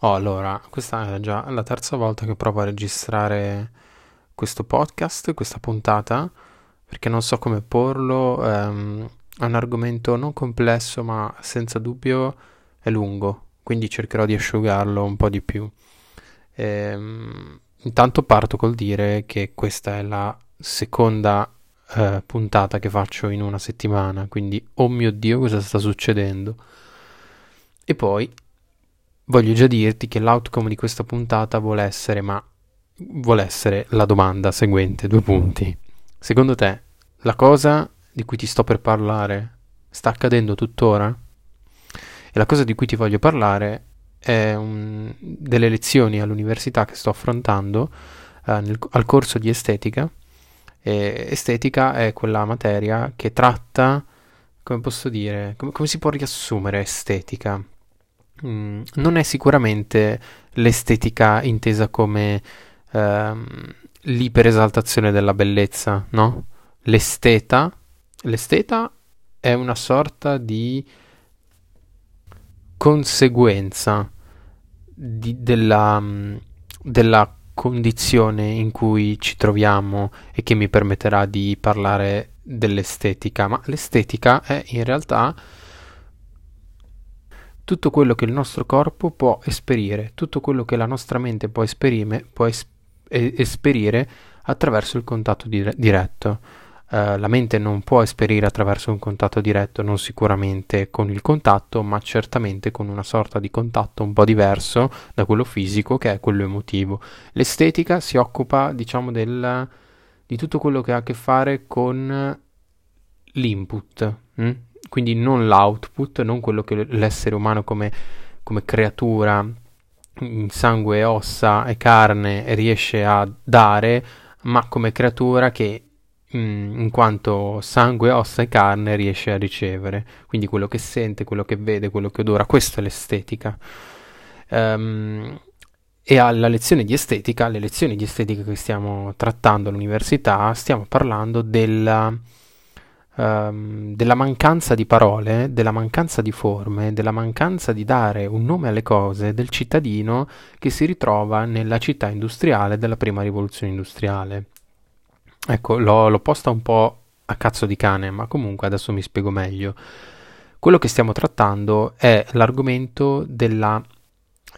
Oh, allora, questa è già la terza volta che provo a registrare questo podcast, questa puntata, perché non so come porlo. ehm, è un argomento non complesso, ma senza dubbio è lungo, quindi cercherò di asciugarlo un po' di più. Ehm, intanto parto col dire che questa è la seconda eh, puntata che faccio in una settimana, quindi oh mio Dio, cosa sta succedendo? E poi voglio già dirti che l'outcome di questa puntata vuole essere, ma vuole essere la domanda seguente, due punti. Secondo te, la cosa di cui ti sto per parlare sta accadendo tuttora? E la cosa di cui ti voglio parlare è un, delle lezioni all'università che sto affrontando eh, nel, al corso di estetica. E estetica è quella materia che tratta, come posso dire, come, come si può riassumere estetica? Mm, non è sicuramente l'estetica intesa come ehm, l'iperesaltazione della bellezza, no? L'esteta, l'esteta è una sorta di conseguenza di- della, mm, della condizione in cui ci troviamo e che mi permetterà di parlare dell'estetica, ma l'estetica è in realtà tutto quello che il nostro corpo può esperire, tutto quello che la nostra mente può, esperime, può es- esperire attraverso il contatto dire- diretto. Uh, la mente non può esperire attraverso un contatto diretto, non sicuramente con il contatto, ma certamente con una sorta di contatto un po' diverso da quello fisico che è quello emotivo. L'estetica si occupa, diciamo, del, di tutto quello che ha a che fare con l'input. Hm? Quindi non l'output, non quello che l'essere umano come, come creatura in sangue, ossa e carne riesce a dare, ma come creatura che mm, in quanto sangue, ossa e carne riesce a ricevere, quindi quello che sente, quello che vede, quello che odora, questa è l'estetica. Um, e alla lezione di estetica, le lezioni di estetica che stiamo trattando all'università, stiamo parlando della um, della mancanza di parole, della mancanza di forme, della mancanza di dare un nome alle cose del cittadino che si ritrova nella città industriale della prima rivoluzione industriale. Ecco, l'ho, l'ho posta un po' a cazzo di cane, ma comunque adesso mi spiego meglio. Quello che stiamo trattando è l'argomento della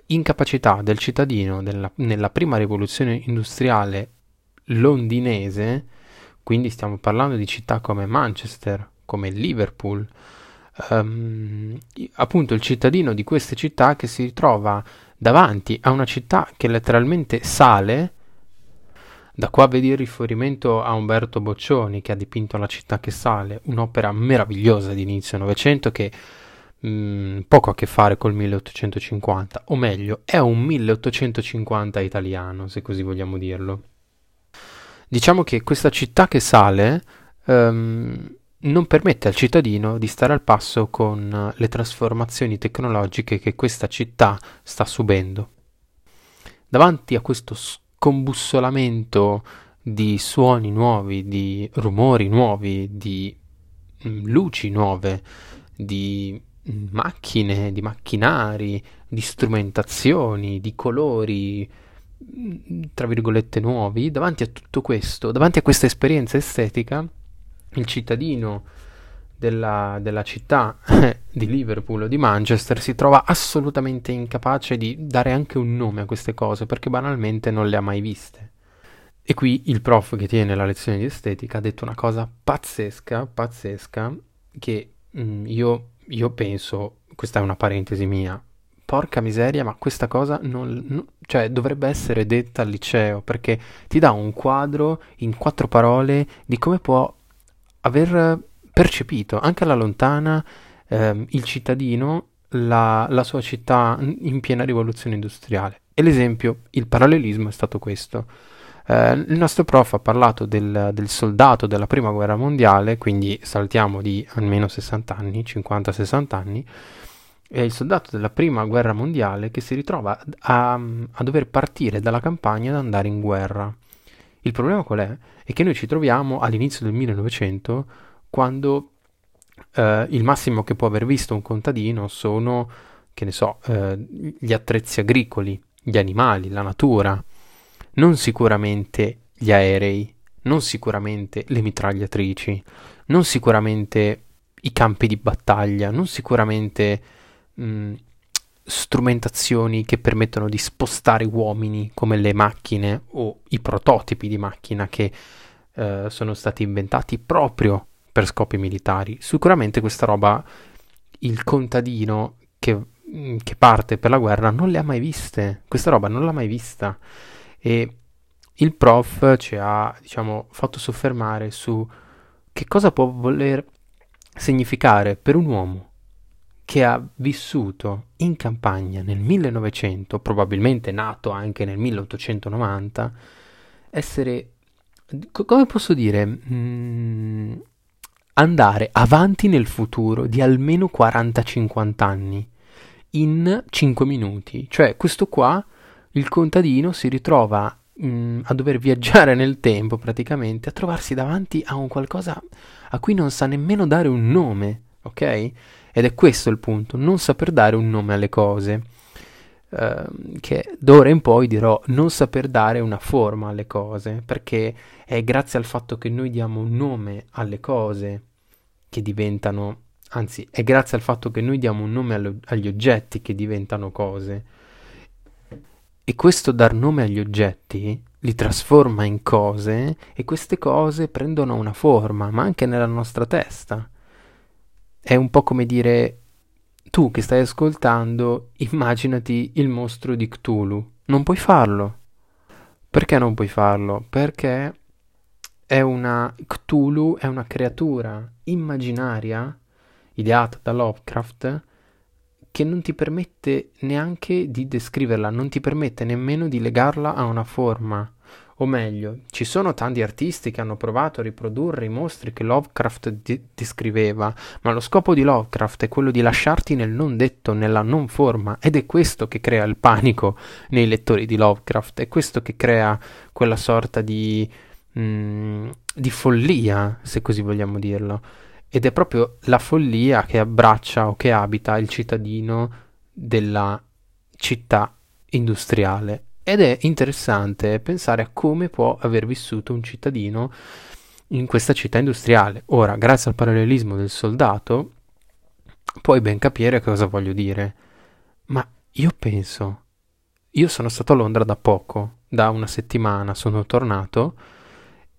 incapacità del cittadino della, nella prima rivoluzione industriale londinese quindi stiamo parlando di città come Manchester, come Liverpool, um, appunto il cittadino di queste città che si ritrova davanti a una città che letteralmente sale. Da qua vedi il riferimento a Umberto Boccioni che ha dipinto La città che sale, un'opera meravigliosa di inizio Novecento che mh, mm, poco a che fare col 1850, o meglio, è un 1850 italiano, se così vogliamo dirlo. Diciamo che questa città che sale um, non permette al cittadino di stare al passo con le trasformazioni tecnologiche che questa città sta subendo. Davanti a questo scombussolamento di suoni nuovi, di rumori nuovi, di mm, luci nuove, di mm, macchine, di macchinari, di strumentazioni, di colori, tra virgolette nuovi, davanti a tutto questo, davanti a questa esperienza estetica, il cittadino della, della città di Liverpool o di Manchester si trova assolutamente incapace di dare anche un nome a queste cose perché banalmente non le ha mai viste. E qui il prof che tiene la lezione di estetica ha detto una cosa pazzesca, pazzesca, che mh, mm, io, io penso, questa è una parentesi mia, porca miseria, ma questa cosa non, non, cioè, dovrebbe essere detta al liceo perché ti dà un quadro in quattro parole di come può aver percepito anche alla lontana ehm, il cittadino la, la sua città in piena rivoluzione industriale. E l'esempio, il parallelismo è stato questo. Eh, il nostro prof ha parlato del, del, soldato della prima guerra mondiale, quindi saltiamo di almeno 60 anni, 50-60 anni, è il soldato della prima guerra mondiale che si ritrova a, a, dover partire dalla campagna ed andare in guerra. Il problema qual è? È che noi ci troviamo all'inizio del 1900 quando eh, il massimo che può aver visto un contadino sono, che ne so, eh, gli attrezzi agricoli, gli animali, la natura, non sicuramente gli aerei, non sicuramente le mitragliatrici, non sicuramente i campi di battaglia, non sicuramente mh, strumentazioni che permettono di spostare uomini come le macchine o i prototipi di macchina che eh, sono stati inventati proprio per scopi militari. Sicuramente questa roba il contadino che, che parte per la guerra non le ha mai viste, questa roba non l'ha mai vista e il prof ci ha diciamo fatto soffermare su che cosa può voler significare per un uomo che ha vissuto in campagna nel 1900, probabilmente nato anche nel 1890, essere, come posso dire, mm, andare avanti nel futuro di almeno 40-50 anni in 5 minuti. Cioè, questo qua, il contadino si ritrova mh, mm, a dover viaggiare nel tempo praticamente, a trovarsi davanti a un qualcosa a cui non sa nemmeno dare un nome, ok? Ed è questo il punto, non saper dare un nome alle cose. Uh, che d'ora in poi dirò non saper dare una forma alle cose, perché è grazie al fatto che noi diamo un nome alle cose che diventano, anzi è grazie al fatto che noi diamo un nome allo, agli oggetti che diventano cose. E questo dar nome agli oggetti li trasforma in cose e queste cose prendono una forma, ma anche nella nostra testa. È un po' come dire tu che stai ascoltando, immaginati il mostro di Cthulhu. Non puoi farlo. Perché non puoi farlo? Perché è una Cthulhu è una creatura immaginaria ideata da Lovecraft che non ti permette neanche di descriverla, non ti permette nemmeno di legarla a una forma. O meglio, ci sono tanti artisti che hanno provato a riprodurre i mostri che Lovecraft di- descriveva, ma lo scopo di Lovecraft è quello di lasciarti nel non detto, nella non forma, ed è questo che crea il panico nei lettori di Lovecraft, è questo che crea quella sorta di, mm, di follia, se così vogliamo dirlo ed è proprio la follia che abbraccia o che abita il cittadino della città industriale. Ed è interessante pensare a come può aver vissuto un cittadino in questa città industriale. Ora, grazie al parallelismo del soldato, puoi ben capire cosa voglio dire. Ma io penso, io sono stato a Londra da poco, da una settimana sono tornato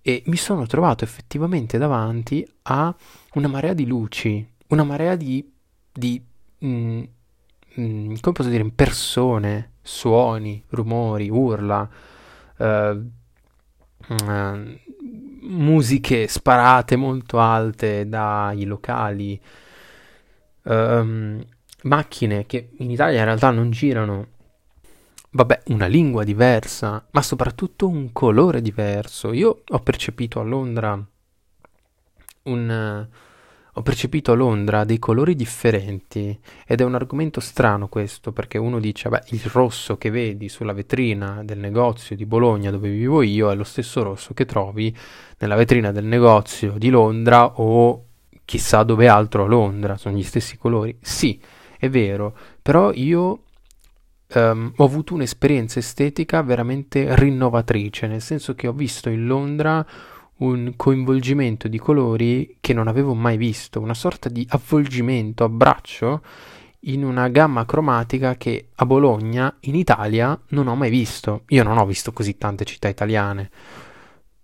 e mi sono trovato effettivamente davanti a una marea di luci, una marea di, di mm, mm, come posso dire, persone, suoni, rumori, urla, uh, uh, musiche sparate molto alte dai locali, uh, macchine che in Italia in realtà non girano Vabbè, una lingua diversa, ma soprattutto un colore diverso. Io ho percepito a Londra un... Ho percepito a Londra dei colori differenti ed è un argomento strano questo perché uno dice, beh, il rosso che vedi sulla vetrina del negozio di Bologna dove vivo io è lo stesso rosso che trovi nella vetrina del negozio di Londra o chissà dove altro a Londra, sono gli stessi colori. Sì, è vero, però io um, ho avuto un'esperienza estetica veramente rinnovatrice, nel senso che ho visto in Londra un coinvolgimento di colori che non avevo mai visto, una sorta di avvolgimento, abbraccio in una gamma cromatica che a Bologna, in Italia, non ho mai visto. Io non ho visto così tante città italiane,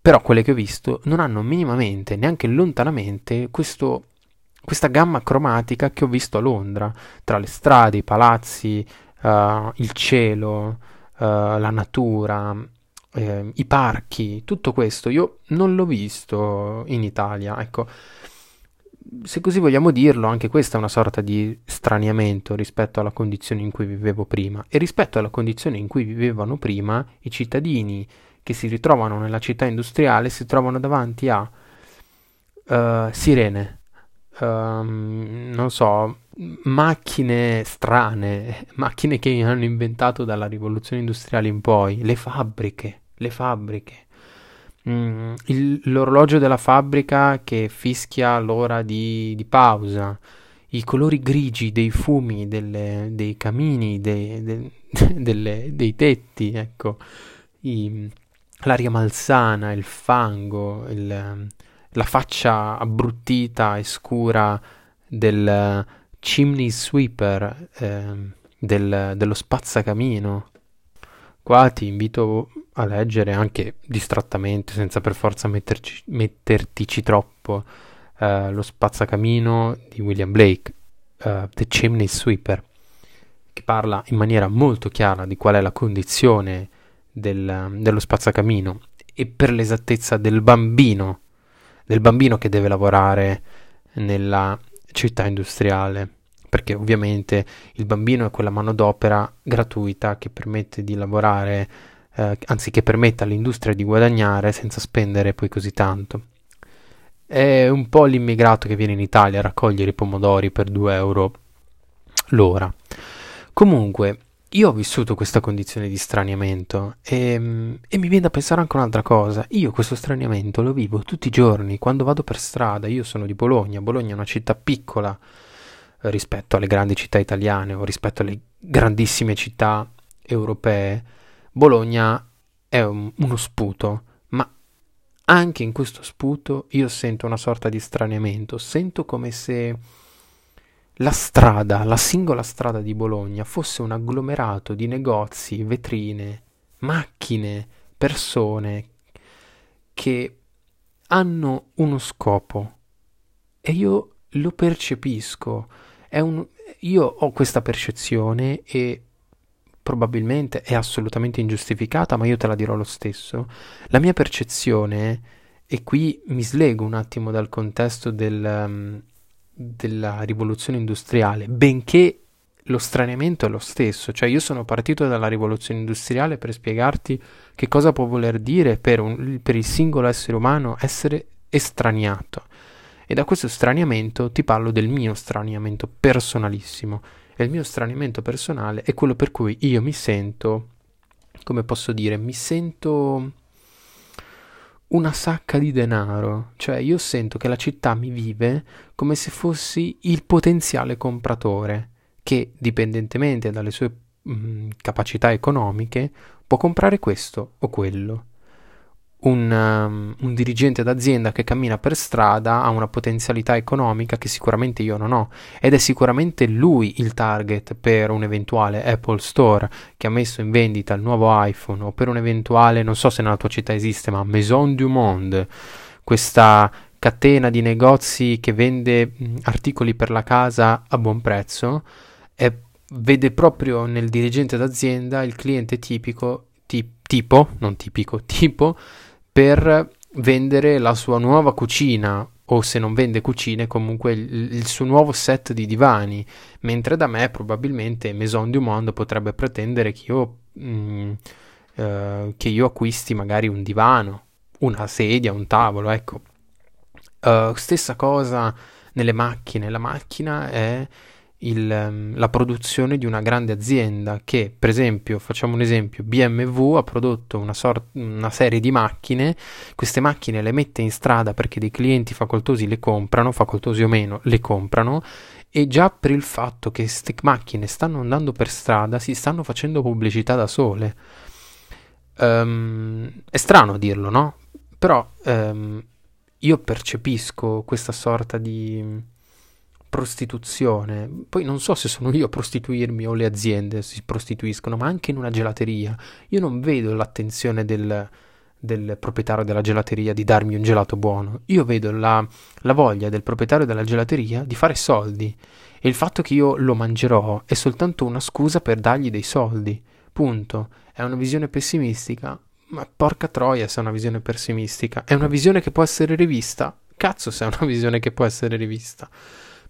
però quelle che ho visto non hanno minimamente, neanche lontanamente, questo, questa gamma cromatica che ho visto a Londra, tra le strade, i palazzi, uh, il cielo, uh, la natura, eh, i parchi, tutto questo io non l'ho visto in Italia, ecco. Se così vogliamo dirlo, anche questa è una sorta di straniamento rispetto alla condizione in cui vivevo prima. E rispetto alla condizione in cui vivevano prima, i cittadini che si ritrovano nella città industriale si trovano davanti a uh, sirene, um, non so, macchine strane, macchine che hanno inventato dalla rivoluzione industriale in poi, le fabbriche, le fabbriche. Mm, il, l'orologio della fabbrica che fischia l'ora di, di pausa, i colori grigi dei fumi, delle, dei camini, dei, de, delle, dei tetti, ecco, I, l'aria malsana, il fango, il, la faccia abbruttita e scura del chimney sweeper, eh, del, dello spazzacamino. Qua ti invito a leggere anche distrattamente, senza per forza metterci, mettertici troppo, uh, lo spazzacamino di William Blake, uh, The Chimney Sweeper, che parla in maniera molto chiara di qual è la condizione del, dello spazzacamino e per l'esattezza del bambino, del bambino che deve lavorare nella città industriale. Perché ovviamente il bambino è quella manodopera gratuita che permette di lavorare, eh, anzi che permette all'industria di guadagnare senza spendere poi così tanto. È un po' l'immigrato che viene in Italia a raccogliere i pomodori per 2 euro l'ora. Comunque, io ho vissuto questa condizione di straniamento e, e, mi viene da pensare anche un'altra cosa. Io questo straniamento lo vivo tutti i giorni quando vado per strada. Io sono di Bologna. Bologna è una città piccola rispetto alle grandi città italiane o rispetto alle grandissime città europee, Bologna è un, uno sputo, ma anche in questo sputo io sento una sorta di straniamento, sento come se la strada, la singola strada di Bologna fosse un agglomerato di negozi, vetrine, macchine, persone che hanno uno scopo. E io lo percepisco. Un, io ho questa percezione e probabilmente è assolutamente ingiustificata, ma io te la dirò lo stesso. La mia percezione, e qui mi slego un attimo dal contesto del, um, della rivoluzione industriale, benché lo straniamento è lo stesso, cioè io sono partito dalla rivoluzione industriale per spiegarti che cosa può voler dire per, un, per il singolo essere umano essere estraniato. E da questo straniamento ti parlo del mio straniamento personalissimo. E il mio straniamento personale è quello per cui io mi sento, come posso dire, mi sento una sacca di denaro, cioè io sento che la città mi vive come se fossi il potenziale compratore che, dipendentemente dalle sue mh, mm, capacità economiche, può comprare questo o quello un, um, un, dirigente d'azienda che cammina per strada ha una potenzialità economica che sicuramente io non ho ed è sicuramente lui il target per un eventuale Apple Store che ha messo in vendita il nuovo iPhone o per un eventuale, non so se nella tua città esiste, ma Maison du Monde, questa catena di negozi che vende mh, articoli per la casa a buon prezzo e vede proprio nel dirigente d'azienda il cliente tipico, ti, tipo, non tipico, tipo per vendere la sua nuova cucina o se non vende cucine comunque il, il, suo nuovo set di divani mentre da me probabilmente Maison du Monde potrebbe pretendere che io, mm, uh, che io acquisti magari un divano una sedia, un tavolo ecco. Uh, stessa cosa nelle macchine la macchina è il, ehm, la produzione di una grande azienda che, per esempio, facciamo un esempio, BMW ha prodotto una, sort- una serie di macchine, queste macchine le mette in strada perché dei clienti facoltosi le comprano, facoltosi o meno, le comprano e già per il fatto che queste macchine stanno andando per strada si stanno facendo pubblicità da sole. Um, è strano dirlo, no? Però um, io percepisco questa sorta di prostituzione, poi non so se sono io a prostituirmi o le aziende si prostituiscono, ma anche in una gelateria, io non vedo l'attenzione del, del proprietario della gelateria di darmi un gelato buono, io vedo la, la voglia del proprietario della gelateria di fare soldi. E il fatto che io lo mangerò è soltanto una scusa per dargli dei soldi, punto. È una visione pessimistica, ma porca troia se è una visione pessimistica, è una visione che può essere rivista, cazzo se è una visione che può essere rivista.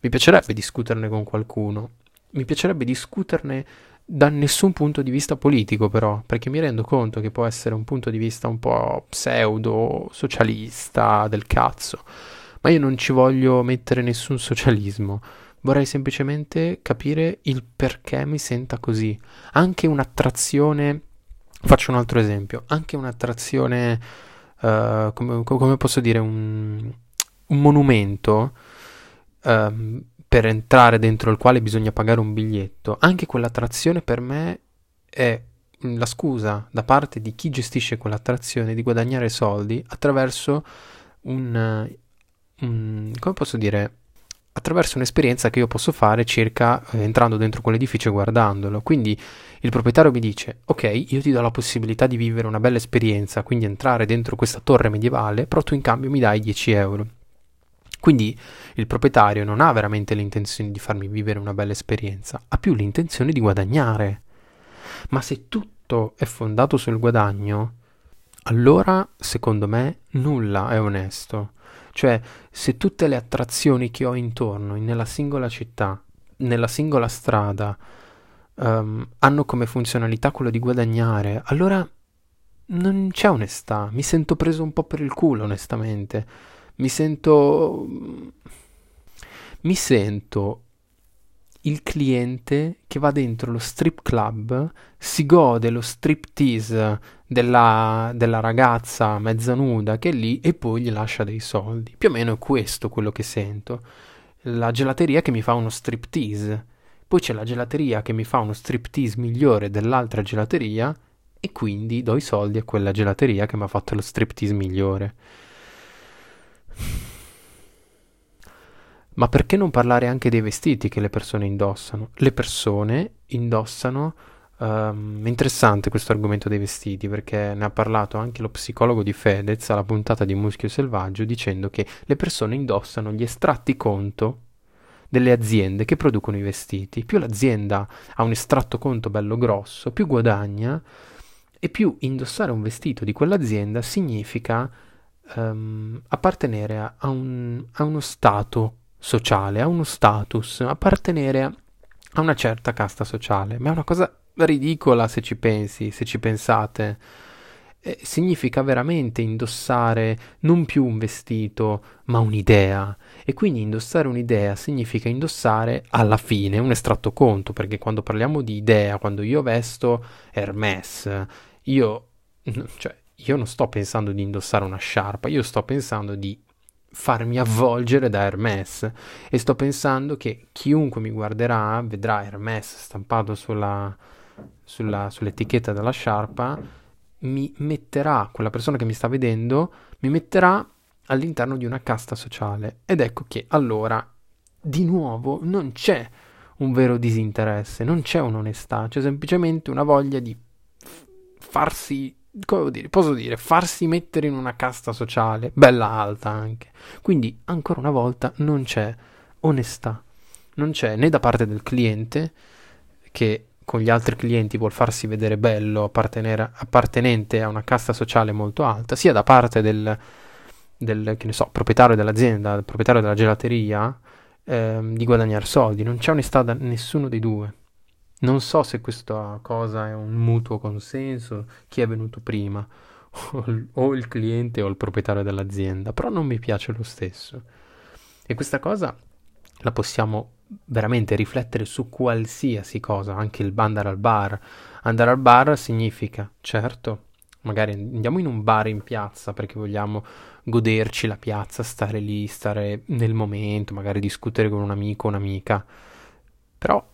Mi piacerebbe discuterne con qualcuno. Mi piacerebbe discuterne da nessun punto di vista politico, però, perché mi rendo conto che può essere un punto di vista un po' pseudo socialista del cazzo. Ma io non ci voglio mettere nessun socialismo. Vorrei semplicemente capire il perché mi senta così. Anche un'attrazione. Faccio un altro esempio. Anche un'attrazione. Uh, come, come, posso dire? Un, un monumento um, per entrare dentro il quale bisogna pagare un biglietto, anche quell'attrazione per me è la scusa da parte di chi gestisce quell'attrazione di guadagnare soldi attraverso un, un come posso dire attraverso un'esperienza che io posso fare circa eh, entrando dentro quell'edificio e guardandolo. Quindi il proprietario mi dice: Ok, io ti do la possibilità di vivere una bella esperienza, quindi entrare dentro questa torre medievale, però tu in cambio mi dai 10 euro. Quindi il proprietario non ha veramente l'intenzione di farmi vivere una bella esperienza, ha più l'intenzione di guadagnare. Ma se tutto è fondato sul guadagno, allora secondo me nulla è onesto. Cioè, se tutte le attrazioni che ho intorno, nella singola città, nella singola strada, um, hanno come funzionalità quello di guadagnare, allora non c'è onestà. Mi sento preso un po' per il culo, onestamente. Mi sento... Mi sento il cliente che va dentro lo strip club, si gode lo striptease della, della ragazza mezza nuda che è lì e poi gli lascia dei soldi. Più o meno è questo quello che sento. La gelateria che mi fa uno striptease. Poi c'è la gelateria che mi fa uno striptease migliore dell'altra gelateria e quindi do i soldi a quella gelateria che mi ha fatto lo striptease migliore. Ma perché non parlare anche dei vestiti che le persone indossano? Le persone indossano... Um, interessante questo argomento dei vestiti perché ne ha parlato anche lo psicologo di Fedez alla puntata di Muschio Selvaggio dicendo che le persone indossano gli estratti conto delle aziende che producono i vestiti. Più l'azienda ha un estratto conto bello grosso, più guadagna e più indossare un vestito di quell'azienda significa um, appartenere a, un, a uno stato sociale, ha uno status, appartenere a una certa casta sociale, ma è una cosa ridicola se ci pensi, se ci pensate. Eh, significa veramente indossare non più un vestito, ma un'idea. E quindi indossare un'idea significa indossare alla fine un estratto conto, perché quando parliamo di idea, quando io vesto Hermès, io, cioè, io non sto pensando di indossare una sciarpa, io sto pensando di farmi avvolgere da Hermès e sto pensando che chiunque mi guarderà vedrà Hermès stampato sulla, sulla, sull'etichetta della sciarpa mi metterà, quella persona che mi sta vedendo, mi metterà all'interno di una casta sociale. Ed ecco che allora, di nuovo, non c'è un vero disinteresse, non c'è un'onestà, c'è semplicemente una voglia di farsi come dire, posso dire, farsi mettere in una casta sociale, bella alta anche. Quindi, ancora una volta, non c'è onestà. Non c'è né da parte del cliente, che con gli altri clienti vuol farsi vedere bello, appartenente a una casta sociale molto alta, sia da parte del, del so, proprietario dell'azienda, del proprietario della gelateria, ehm, di guadagnare soldi. Non c'è onestà da nessuno dei due. Non so se questa cosa è un mutuo consenso, chi è venuto prima, o il cliente o il proprietario dell'azienda, però non mi piace lo stesso. E questa cosa la possiamo veramente riflettere su qualsiasi cosa, anche il andare al bar. Andare al bar significa, certo, magari andiamo in un bar in piazza perché vogliamo goderci la piazza, stare lì, stare nel momento, magari discutere con un amico o un'amica. Però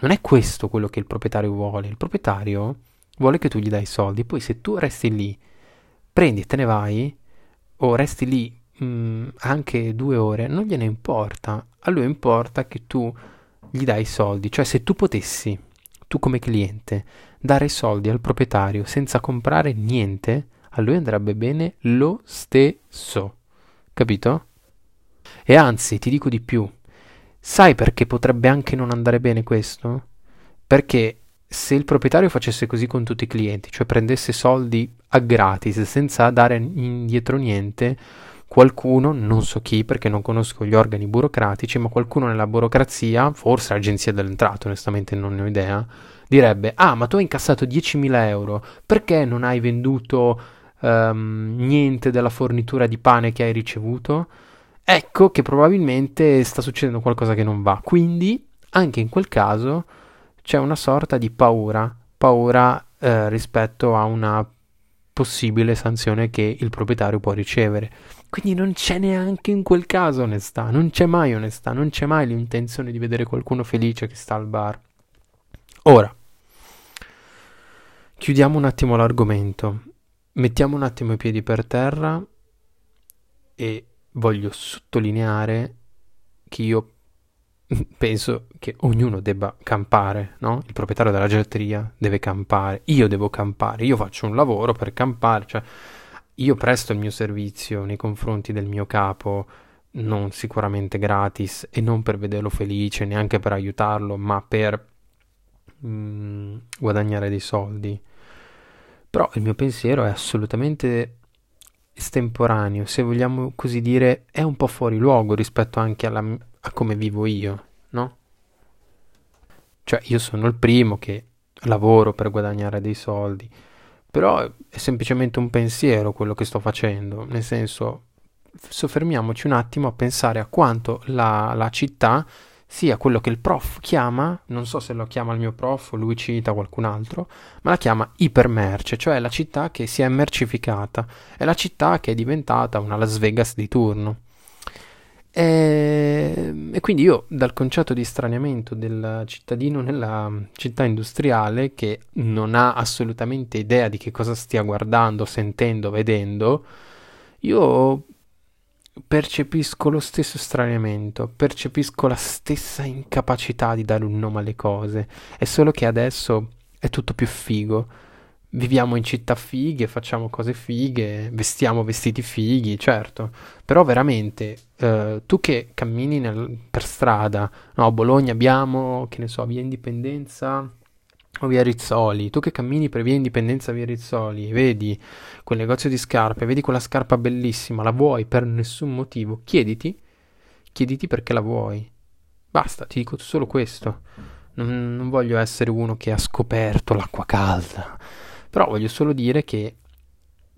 non è questo quello che il proprietario vuole. Il proprietario vuole che tu gli dai i soldi, poi se tu resti lì, prendi e te ne vai, o resti lì mh, mm, anche due ore, non gliene importa. A lui importa che tu gli dai i soldi. Cioè se tu potessi, tu come cliente, dare i soldi al proprietario senza comprare niente, a lui andrebbe bene lo stesso. Capito? E anzi, ti dico di più, Sai perché potrebbe anche non andare bene questo? Perché se il proprietario facesse così con tutti i clienti, cioè prendesse soldi a gratis senza dare indietro niente, qualcuno, non so chi perché non conosco gli organi burocratici, ma qualcuno nella burocrazia, forse l'agenzia dell'entrata, onestamente non ne ho idea, direbbe, ah ma tu hai incassato 10.000 euro, perché non hai venduto um, niente della fornitura di pane che hai ricevuto? Ecco che probabilmente sta succedendo qualcosa che non va. Quindi, anche in quel caso, c'è una sorta di paura, paura eh, rispetto a una possibile sanzione che il proprietario può ricevere. Quindi non c'è neanche in quel caso onestà, non c'è mai onestà, non c'è mai l'intenzione di vedere qualcuno felice che sta al bar. Ora, chiudiamo un attimo l'argomento, mettiamo un attimo i piedi per terra e voglio sottolineare che io penso che ognuno debba campare, no? Il proprietario della gelatteria deve campare, io devo campare, io faccio un lavoro per campare, cioè io presto il mio servizio nei confronti del mio capo, non sicuramente gratis e non per vederlo felice, neanche per aiutarlo, ma per mm, guadagnare dei soldi. Però il mio pensiero è assolutamente estemporaneo, se vogliamo così dire, è un po' fuori luogo rispetto anche alla, a come vivo io, no? Cioè io sono il primo che lavoro per guadagnare dei soldi, però è semplicemente un pensiero quello che sto facendo, nel senso soffermiamoci un attimo a pensare a quanto la, la città sia quello che il prof chiama, non so se lo chiama il mio prof o lui cita qualcun altro, ma la chiama ipermerce, cioè la città che si è mercificata, è la città che è diventata una Las Vegas di turno. E, e, quindi io dal concetto di straniamento del cittadino nella città industriale che non ha assolutamente idea di che cosa stia guardando, sentendo, vedendo, io percepisco lo stesso straniamento, percepisco la stessa incapacità di dare un nome alle cose, è solo che adesso è tutto più figo. Viviamo in città fighe, facciamo cose fighe, vestiamo vestiti fighi, certo, però veramente eh, tu che cammini nel, per strada, no, Bologna abbiamo, che ne so, via Indipendenza, via Rizzoli, tu che cammini per via Indipendenza via Rizzoli, vedi quel negozio di scarpe, vedi quella scarpa bellissima, la vuoi per nessun motivo, chiediti, chiediti perché la vuoi. Basta, ti dico solo questo. Non, non voglio essere uno che ha scoperto l'acqua calda, però voglio solo dire che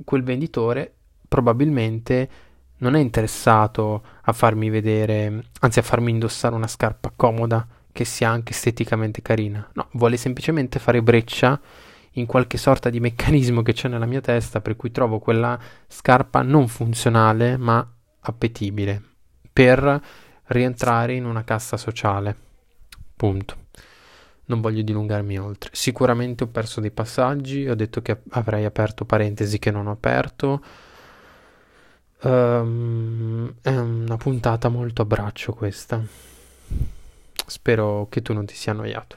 quel venditore probabilmente non è interessato a farmi vedere, anzi a farmi indossare una scarpa comoda che sia anche esteticamente carina. No, vuole semplicemente fare breccia in qualche sorta di meccanismo che c'è nella mia testa per cui trovo quella scarpa non funzionale ma appetibile per rientrare in una cassa sociale. Punto. Non voglio dilungarmi oltre. Sicuramente ho perso dei passaggi, ho detto che avrei aperto parentesi che non ho aperto. Um, è una puntata molto a braccio questa. Spero che tu non ti sia annoiato.